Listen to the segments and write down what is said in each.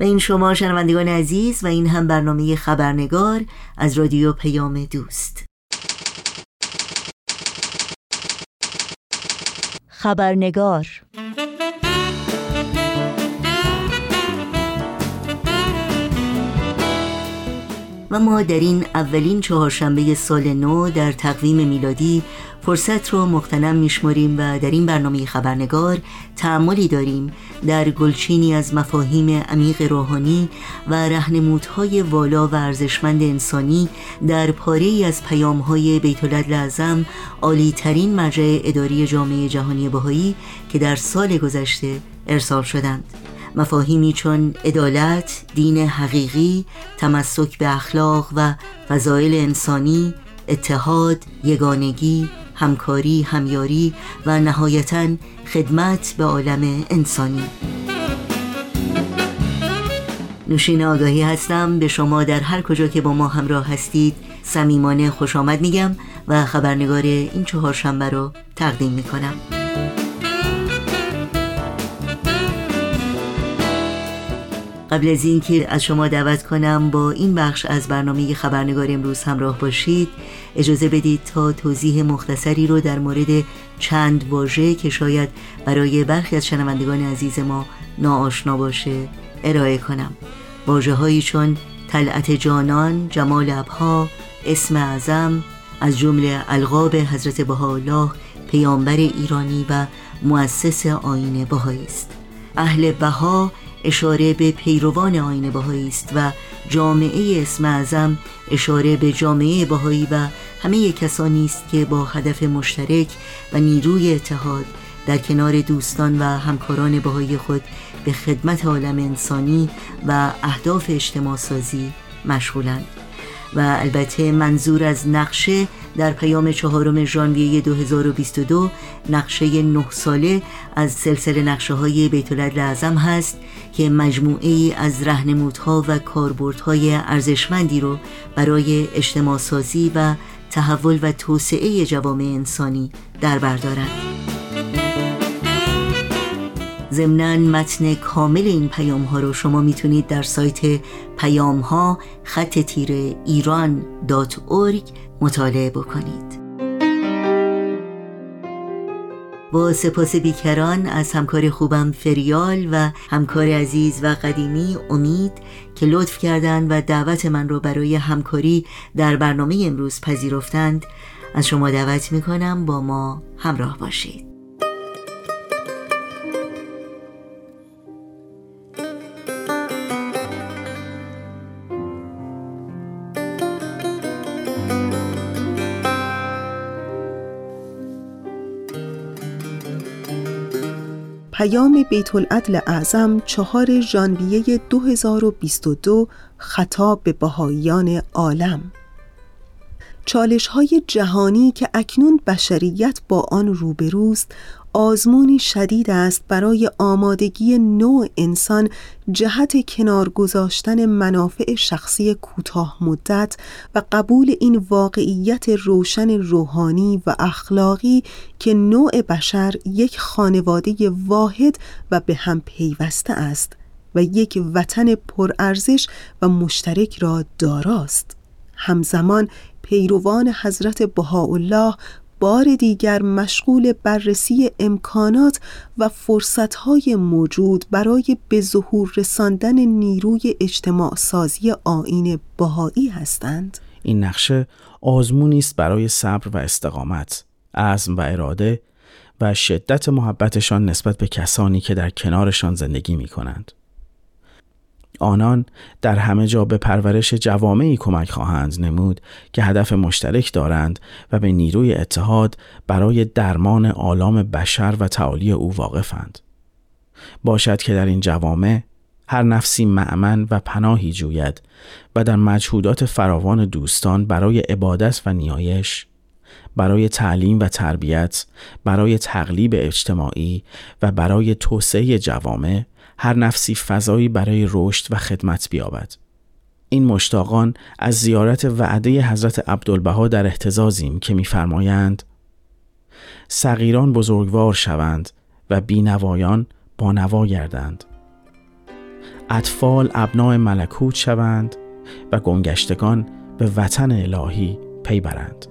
و این شما شنوندگان عزیز و این هم برنامه خبرنگار از رادیو پیام دوست. خبرنگار و ما در این اولین چهارشنبه سال نو در تقویم میلادی فرصت رو مختنم میشماریم و در این برنامه خبرنگار تعملی داریم در گلچینی از مفاهیم عمیق روحانی و رهنمودهای والا و ارزشمند انسانی در پاره ای از پیامهای بیت لعظم عالی ترین مرجع اداری جامعه جهانی بهایی که در سال گذشته ارسال شدند. مفاهیمی چون عدالت، دین حقیقی، تمسک به اخلاق و فضایل انسانی، اتحاد، یگانگی، همکاری، همیاری و نهایتا خدمت به عالم انسانی. نوشین آگاهی هستم. به شما در هر کجا که با ما همراه هستید صمیمانه خوش آمد میگم و خبرنگار این چهارشنبه رو تقدیم می‌کنم. قبل از اینکه از شما دعوت کنم با این بخش از برنامه خبرنگار امروز همراه باشید اجازه بدید تا توضیح مختصری رو در مورد چند واژه که شاید برای برخی از شنوندگان عزیز ما ناآشنا باشه ارائه کنم. واجه هایی چون طلعت جانان، جمال ابها، اسم اعظم از جمله القاب حضرت بهاءالله پیامبر ایرانی و مؤسس آین بهایی است. اهل بها اشاره به پیروان آین بهایی است و جامعه اسم اعظم اشاره به جامعه بهایی و همه کسانی است که با هدف مشترک و نیروی اتحاد در کنار دوستان و همکاران بهایی خود به خدمت عالم انسانی و اهداف اجتماع سازی مشغولند. و البته منظور از نقشه در پیام چهارم ژانویه 2022 نقشه نه ساله از سلسله نقشه های بیت لعظم هست که مجموعه ای از رهنمودها و کاربردهای ارزشمندی رو برای اجتماع سازی و تحول و توسعه جوامع انسانی در بر ضمنا متن کامل این پیام ها رو شما می‌تونید در سایت پیام ها خط تیره ایران دات مطالعه بکنید. با سپاس بیکران از همکار خوبم فریال و همکار عزیز و قدیمی امید که لطف کردند و دعوت من رو برای همکاری در برنامه امروز پذیرفتند از شما دعوت می‌کنم با ما همراه باشید. پیام بیت العدل اعظم چهار ژانویه 2022 خطاب به بهاییان عالم. چالش های جهانی که اکنون بشریت با آن روبروست آزمونی شدید است برای آمادگی نوع انسان جهت کنار گذاشتن منافع شخصی کوتاه مدت و قبول این واقعیت روشن روحانی و اخلاقی که نوع بشر یک خانواده واحد و به هم پیوسته است و یک وطن پرارزش و مشترک را داراست. همزمان پیروان حضرت بهاءالله بار دیگر مشغول بررسی امکانات و فرصتهای موجود برای به ظهور رساندن نیروی اجتماع سازی آین بهایی هستند این نقشه آزمونی است برای صبر و استقامت عزم و اراده و شدت محبتشان نسبت به کسانی که در کنارشان زندگی می کنند. آنان در همه جا به پرورش جوامعی کمک خواهند نمود که هدف مشترک دارند و به نیروی اتحاد برای درمان آلام بشر و تعالی او واقفند. باشد که در این جوامع هر نفسی معمن و پناهی جوید و در مجهودات فراوان دوستان برای عبادت و نیایش برای تعلیم و تربیت، برای تقلیب اجتماعی و برای توسعه جوامع هر نفسی فضایی برای رشد و خدمت بیابد. این مشتاقان از زیارت وعده حضرت عبدالبها در احتزازیم که میفرمایند صغیران بزرگوار شوند و بینوایان با نوا گردند اطفال ابنای ملکوت شوند و گنگشتگان به وطن الهی پی برند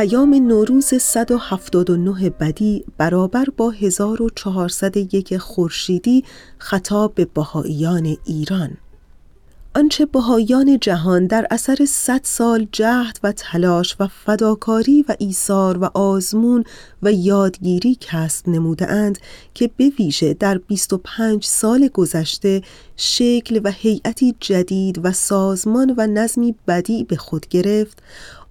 پیام نوروز 179 بدی برابر با 1401 خورشیدی خطاب به بهاییان ایران. آنچه بهایان جهان در اثر صد سال جهد و تلاش و فداکاری و ایثار و آزمون و یادگیری کسب نموده اند که به ویژه در 25 سال گذشته شکل و هیئتی جدید و سازمان و نظمی بدی به خود گرفت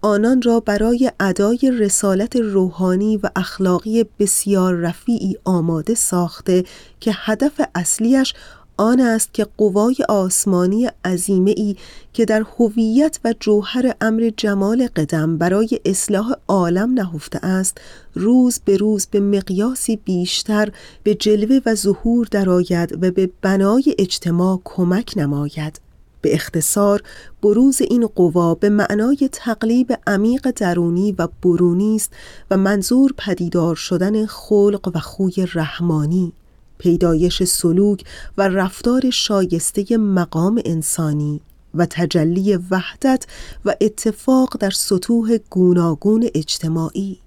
آنان را برای ادای رسالت روحانی و اخلاقی بسیار رفیعی آماده ساخته که هدف اصلیش آن است که قوای آسمانی عظیمه ای که در هویت و جوهر امر جمال قدم برای اصلاح عالم نهفته است روز به روز به مقیاسی بیشتر به جلوه و ظهور درآید و به بنای اجتماع کمک نماید. به اختصار بروز این قوا به معنای تقلیب عمیق درونی و برونی است و منظور پدیدار شدن خلق و خوی رحمانی. پیدایش سلوک و رفتار شایسته مقام انسانی و تجلی وحدت و اتفاق در سطوح گوناگون اجتماعی.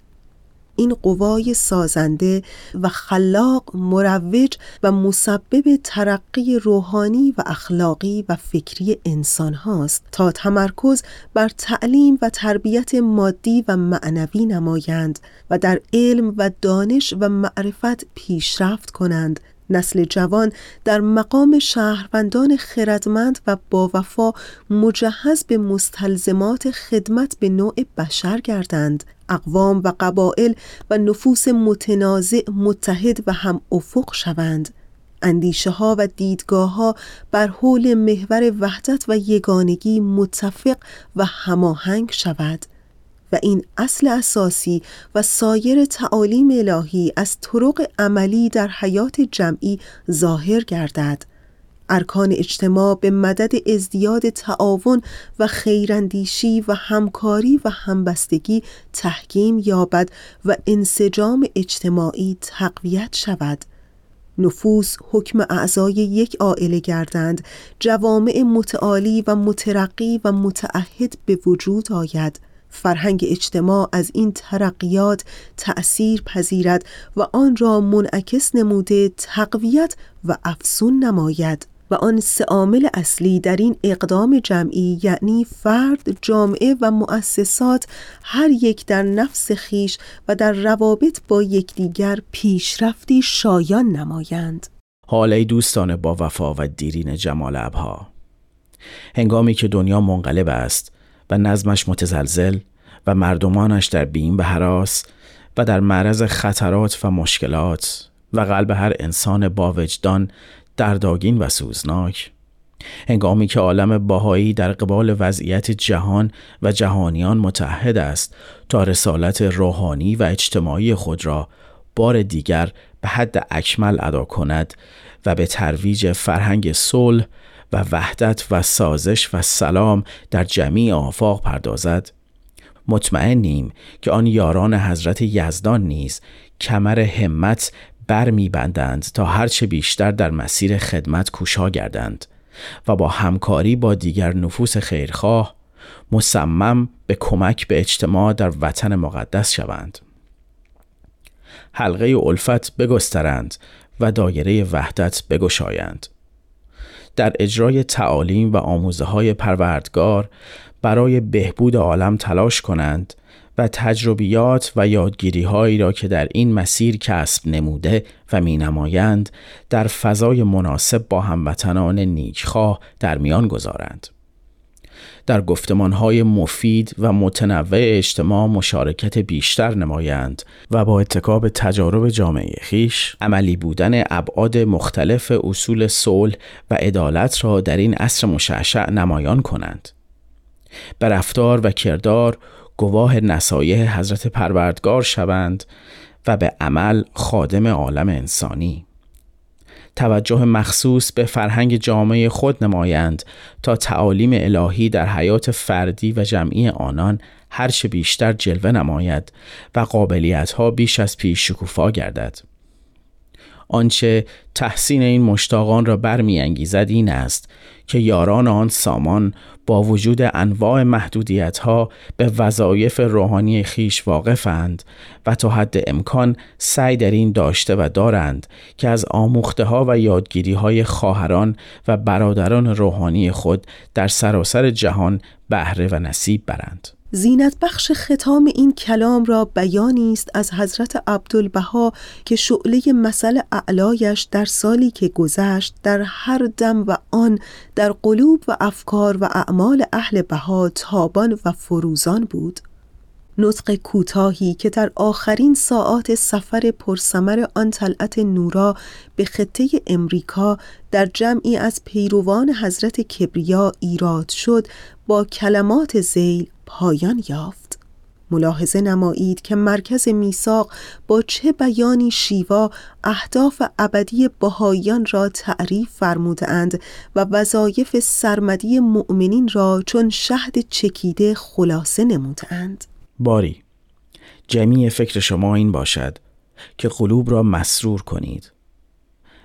این قوای سازنده و خلاق مروج و مسبب ترقی روحانی و اخلاقی و فکری انسان هاست تا تمرکز بر تعلیم و تربیت مادی و معنوی نمایند و در علم و دانش و معرفت پیشرفت کنند. نسل جوان در مقام شهروندان خردمند و با وفا مجهز به مستلزمات خدمت به نوع بشر گردند. اقوام و قبائل و نفوس متنازع متحد و هم افق شوند. اندیشه ها و دیدگاه ها بر حول محور وحدت و یگانگی متفق و هماهنگ شود و این اصل اساسی و سایر تعالیم الهی از طرق عملی در حیات جمعی ظاهر گردد. ارکان اجتماع به مدد ازدیاد تعاون و خیراندیشی و همکاری و همبستگی تحکیم یابد و انسجام اجتماعی تقویت شود. نفوس حکم اعضای یک عائله گردند. جوامع متعالی و مترقی و متعهد به وجود آید. فرهنگ اجتماع از این ترقیات تأثیر پذیرد و آن را منعکس نموده تقویت و افسون نماید. و آن سه عامل اصلی در این اقدام جمعی یعنی فرد، جامعه و مؤسسات هر یک در نفس خیش و در روابط با یکدیگر پیشرفتی شایان نمایند. حاله دوستان با وفا و دیرین جمال ابها هنگامی که دنیا منقلب است و نظمش متزلزل و مردمانش در بیم به حراس و در معرض خطرات و مشکلات و قلب هر انسان با وجدان درداگین و سوزناک. هنگامی که عالم باهایی در قبال وضعیت جهان و جهانیان متحد است تا رسالت روحانی و اجتماعی خود را بار دیگر به حد اکمل ادا کند و به ترویج فرهنگ صلح و وحدت و سازش و سلام در جمیع آفاق پردازد. مطمئنیم که آن یاران حضرت یزدان نیز کمر همت بر بندند تا هرچه بیشتر در مسیر خدمت کوشا گردند و با همکاری با دیگر نفوس خیرخواه مصمم به کمک به اجتماع در وطن مقدس شوند. حلقه الفت بگسترند و دایره وحدت بگشایند. در اجرای تعالیم و آموزه های پروردگار برای بهبود عالم تلاش کنند و تجربیات و یادگیری هایی را که در این مسیر کسب نموده و می نمایند در فضای مناسب با هموطنان نیکخواه در میان گذارند. در گفتمان های مفید و متنوع اجتماع مشارکت بیشتر نمایند و با اتکاب تجارب جامعه خیش عملی بودن ابعاد مختلف اصول صلح و عدالت را در این عصر مشعشع نمایان کنند. به رفتار و کردار گواه نصایح حضرت پروردگار شوند و به عمل خادم عالم انسانی توجه مخصوص به فرهنگ جامعه خود نمایند تا تعالیم الهی در حیات فردی و جمعی آنان هرچه بیشتر جلوه نماید و قابلیت ها بیش از پیش شکوفا گردد. آنچه تحسین این مشتاقان را برمیانگیزد این است که یاران آن سامان با وجود انواع محدودیت ها به وظایف روحانی خیش واقفند و تا حد امکان سعی در این داشته و دارند که از آموخته ها و یادگیری های خواهران و برادران روحانی خود در سراسر جهان بهره و نصیب برند. زینت بخش ختام این کلام را بیانی است از حضرت عبدالبها که شعله مسئله اعلایش در سالی که گذشت در هر دم و آن در قلوب و افکار و اعمال اهل بها تابان و فروزان بود. نطق کوتاهی که در آخرین ساعات سفر پرسمر آن طلعت نورا به خطه امریکا در جمعی از پیروان حضرت کبریا ایراد شد با کلمات زیل پایان یافت. ملاحظه نمایید که مرکز میثاق با چه بیانی شیوا اهداف ابدی بهاییان را تعریف فرمودند و وظایف سرمدی مؤمنین را چون شهد چکیده خلاصه نمودند باری جمعی فکر شما این باشد که قلوب را مسرور کنید.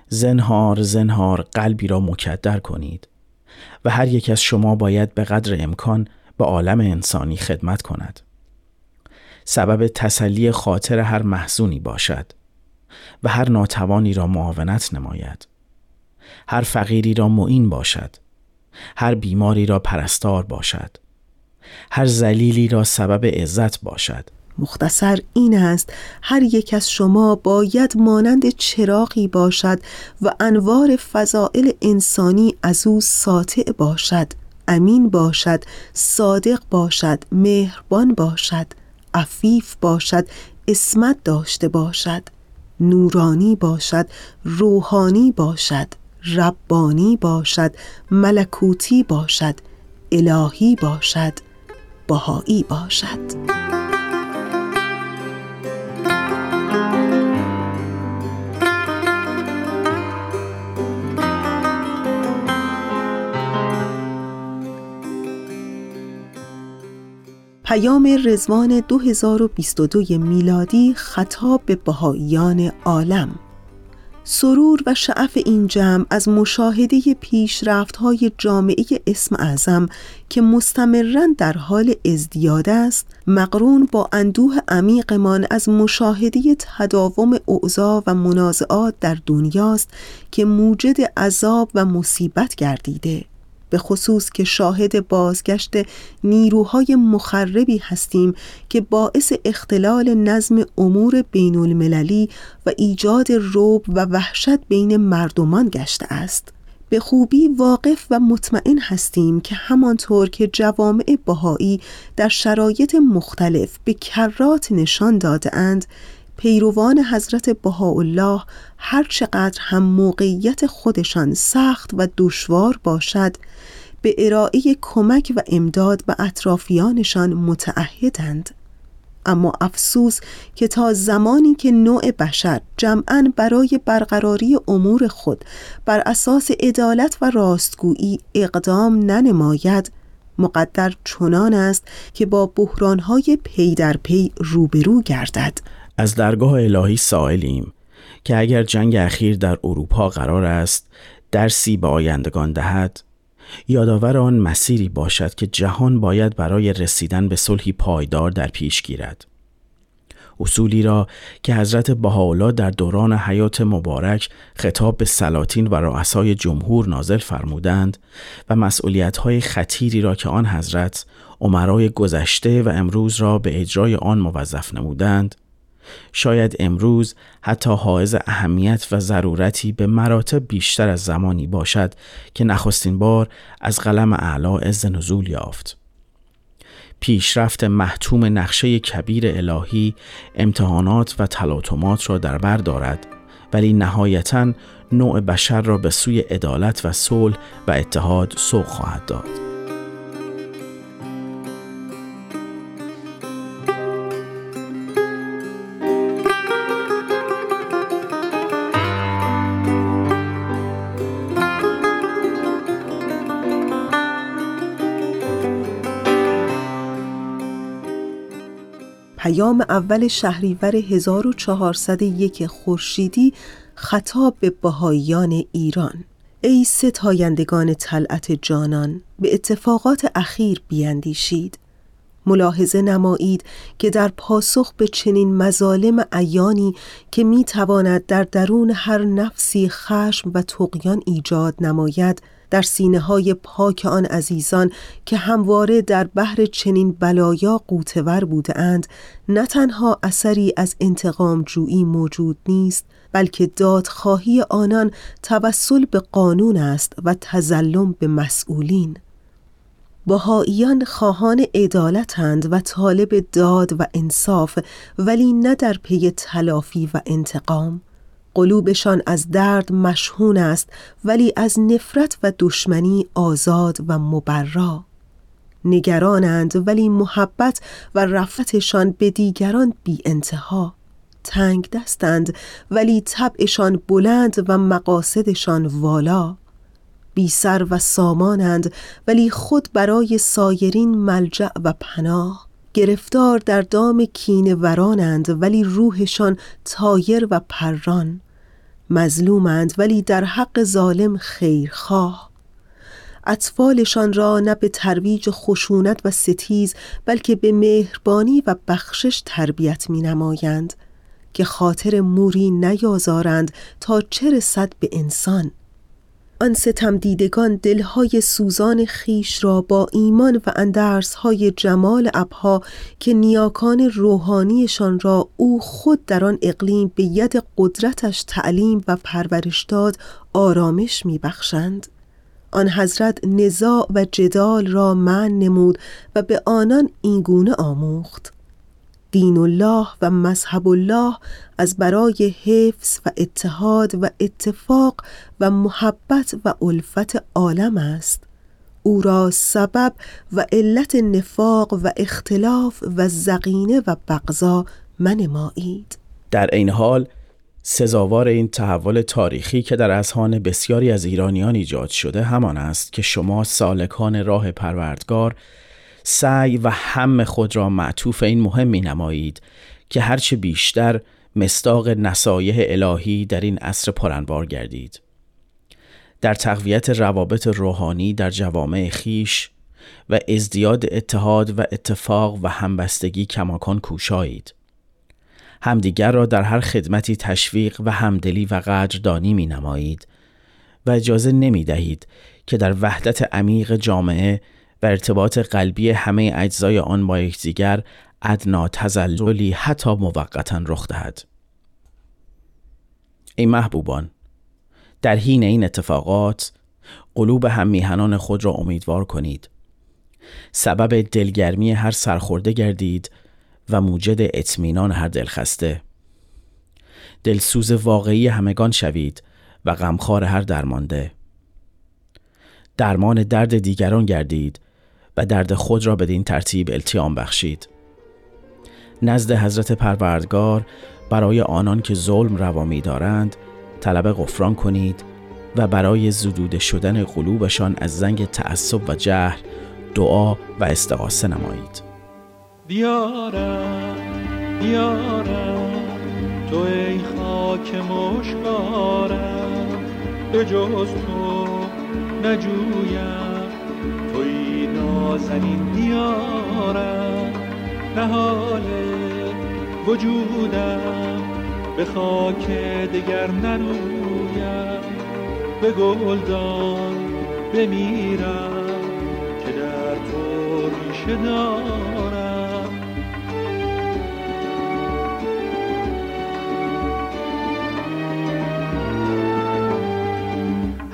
زنهار زنهار قلبی را مکدر کنید و هر یک از شما باید به قدر امکان به عالم انسانی خدمت کند. سبب تسلی خاطر هر محزونی باشد و هر ناتوانی را معاونت نماید. هر فقیری را معین باشد. هر بیماری را پرستار باشد. هر زلیلی را سبب عزت باشد. مختصر این است هر یک از شما باید مانند چراغی باشد و انوار فضائل انسانی از او ساطع باشد امین باشد صادق باشد مهربان باشد. عفیف باشد اسمت داشته باشد نورانی باشد روحانی باشد ربانی باشد ملکوتی باشد الهی باشد بهایی باشد. پیام رزوان 2022 میلادی خطاب به بهاییان عالم. سرور و شعف این جمع از مشاهده پیشرفت های جامعه اسم اعظم که مستمرا در حال ازدیاد است مقرون با اندوه عمیقمان از مشاهده تداوم اوضاع و منازعات در دنیاست که موجد عذاب و مصیبت گردیده. به خصوص که شاهد بازگشت نیروهای مخربی هستیم که باعث اختلال نظم امور بین المللی و ایجاد روب و وحشت بین مردمان گشته است. به خوبی واقف و مطمئن هستیم که همانطور که جوامع بهایی در شرایط مختلف به کرات نشان داده اند پیروان حضرت بهاءالله هر چقدر هم موقعیت خودشان سخت و دشوار باشد به ارائه کمک و امداد به اطرافیانشان متعهدند. اما افسوس که تا زمانی که نوع بشر جمعا برای برقراری امور خود بر اساس عدالت و راستگویی اقدام ننماید مقدر چنان است که با بحرانهای پی در پی روبرو گردد. از درگاه الهی سائلیم که اگر جنگ اخیر در اروپا قرار است درسی به آیندگان دهد یادآور آن مسیری باشد که جهان باید برای رسیدن به صلحی پایدار در پیش گیرد. اصولی را که حضرت بهاءالله در دوران حیات مبارک خطاب به سلاطین و رؤسای جمهور نازل فرمودند و مسئولیت‌های خطیری را که آن حضرت عمرای گذشته و امروز را به اجرای آن موظف نمودند شاید امروز حتی حائز اهمیت و ضرورتی به مراتب بیشتر از زمانی باشد که نخستین بار از قلم اعلا عز نزول یافت. پیشرفت محتوم نقشه کبیر الهی امتحانات و تلاطمات را در بر دارد ولی نهایتا نوع بشر را به سوی عدالت و صلح و اتحاد سوق خواهد داد. پیام اول شهریور 1401 خورشیدی خطاب به بهاییان ایران. ای ستایندگان طلعت جانان به اتفاقات اخیر بیندیشید. ملاحظه نمایید که در پاسخ به چنین مظالم عیانی که می تواند در درون هر نفسی خشم و تقیان ایجاد نماید در سینه های پاک آن عزیزان که همواره در بحر چنین بلایا قوتور بودند نه تنها اثری از انتقام جویی موجود نیست بلکه دادخواهی آنان توسل به قانون است و تزلم به مسئولین. بهاییان خواهان عدالتند و طالب داد و انصاف ولی نه در پی تلافی و انتقام. قلوبشان از درد مشهون است ولی از نفرت و دشمنی آزاد و مبرا. نگرانند ولی محبت و رفتشان به دیگران بی انتها تنگ دستند ولی طبعشان بلند و مقاصدشان والا. بی سر و سامانند ولی خود برای سایرین ملجع و پناه. گرفتار در دام کین ورانند ولی روحشان تایر و پران. مظلومند ولی در حق ظالم خیرخواه. اطفالشان را نه به ترویج خشونت و ستیز بلکه به مهربانی و بخشش تربیت می نمایند که خاطر موری نیازارند تا چه رسد به انسان. آن ستم دیدگان دلهای سوزان خیش را با ایمان و اندرسهای جمال ابها که نیاکان روحانیشان را او خود در آن اقلیم به ید قدرتش تعلیم و پرورش داد آرامش میبخشند. آن حضرت نزاع و جدال را من نمود و به آنان اینگونه آموخت. دین الله و مذهب الله از برای حفظ و اتحاد و اتفاق و محبت و الفت عالم است. او را سبب و علت نفاق و اختلاف و زقینه و بغضا منمایید. در این حال سزاوار این تحول تاریخی که در اذهان بسیاری از ایرانیان ایجاد شده همان است که شما سالکان راه پروردگار سعی و هم خود را معطوف این مهم می نمایید که هرچه بیشتر مستاق نصایح الهی در این عصر پرانوار گردید. در تقویت روابط روحانی در جوامع خیش و ازدیاد اتحاد و اتفاق و همبستگی کماکان کوشایید. همدیگر را در هر خدمتی تشویق و همدلی و قدردانی می نمایید و اجازه نمی دهید که در وحدت عمیق جامعه و ارتباط قلبی همه اجزای آن با یکدیگر ادنا تزللی حتی موقتا رخ دهد. ای محبوبان در حین این اتفاقات قلوب هم میهنان خود را امیدوار کنید. سبب دلگرمی هر سرخورده گردید و موجد اطمینان هر دلخسته. دلسوز واقعی همگان شوید و غمخوار هر درمانده. درمان درد دیگران گردید و درد خود را بدین ترتیب التیام بخشید. نزد حضرت پروردگار برای آنان که ظلم روا می دارند طلب غفران کنید و برای زدوده شدن قلوبشان از زنگ تعصب و جهل دعا و استغاثه نمایید. بیارم بیارم تو ای خاک مشکارم به جز تو نجویم. نازنین دیارم نهال وجودم. به خاک دگر نرویم. به گلدان بمیرم که در تو ریشه دارم.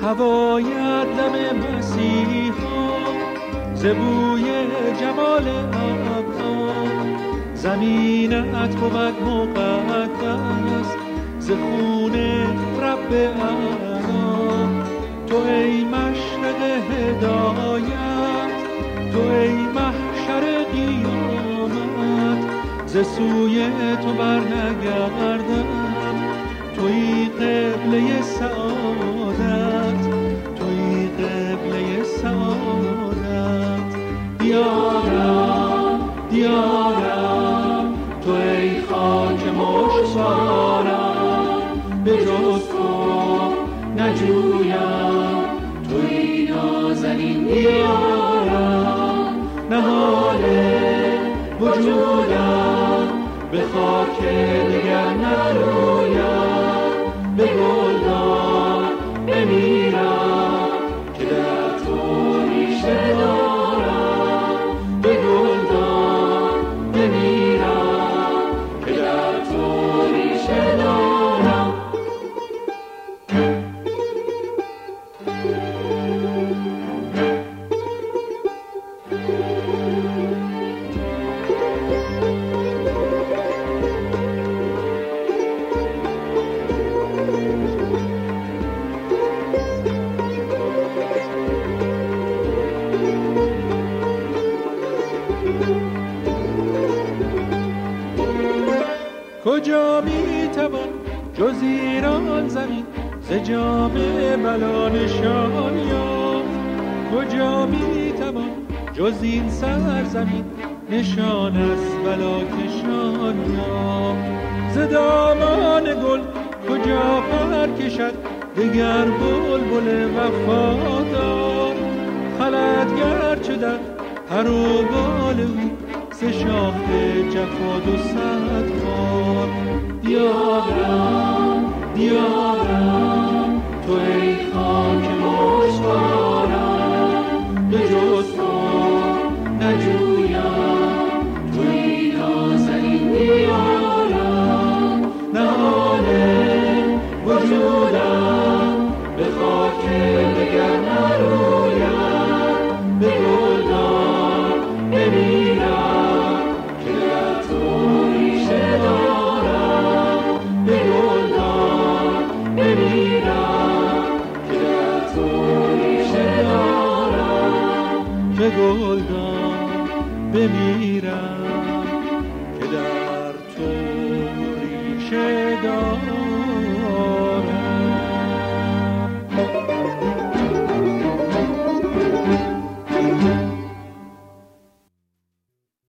هوای دم مسیحا زبوی جمال زمینت بود مقدس ز خون رب اعلا تو ای مشرق هدایت تو ای محشر قیامت. ز سوی تو برنگردم توی قبله سعادت توی قبله سعادت. دیارم دیارم تو ای خاک مشتبارم به جز تو نجویم تو ای نازنین دیارم. نهال وجودم به خاک دیگر نرم. جز ایران زمین ز جام بلا نشان یافت. کجا می توان جز این سرزمین نشان از بلا کشان یافت؟ ز دامان گل کجا پر کشد دگر بلبل وفادار خلد گرچه در پر و بال او سه شاخ جفا دو صد خار دیارم دیارم تو ای خاک مشوارم به جز تو نجویم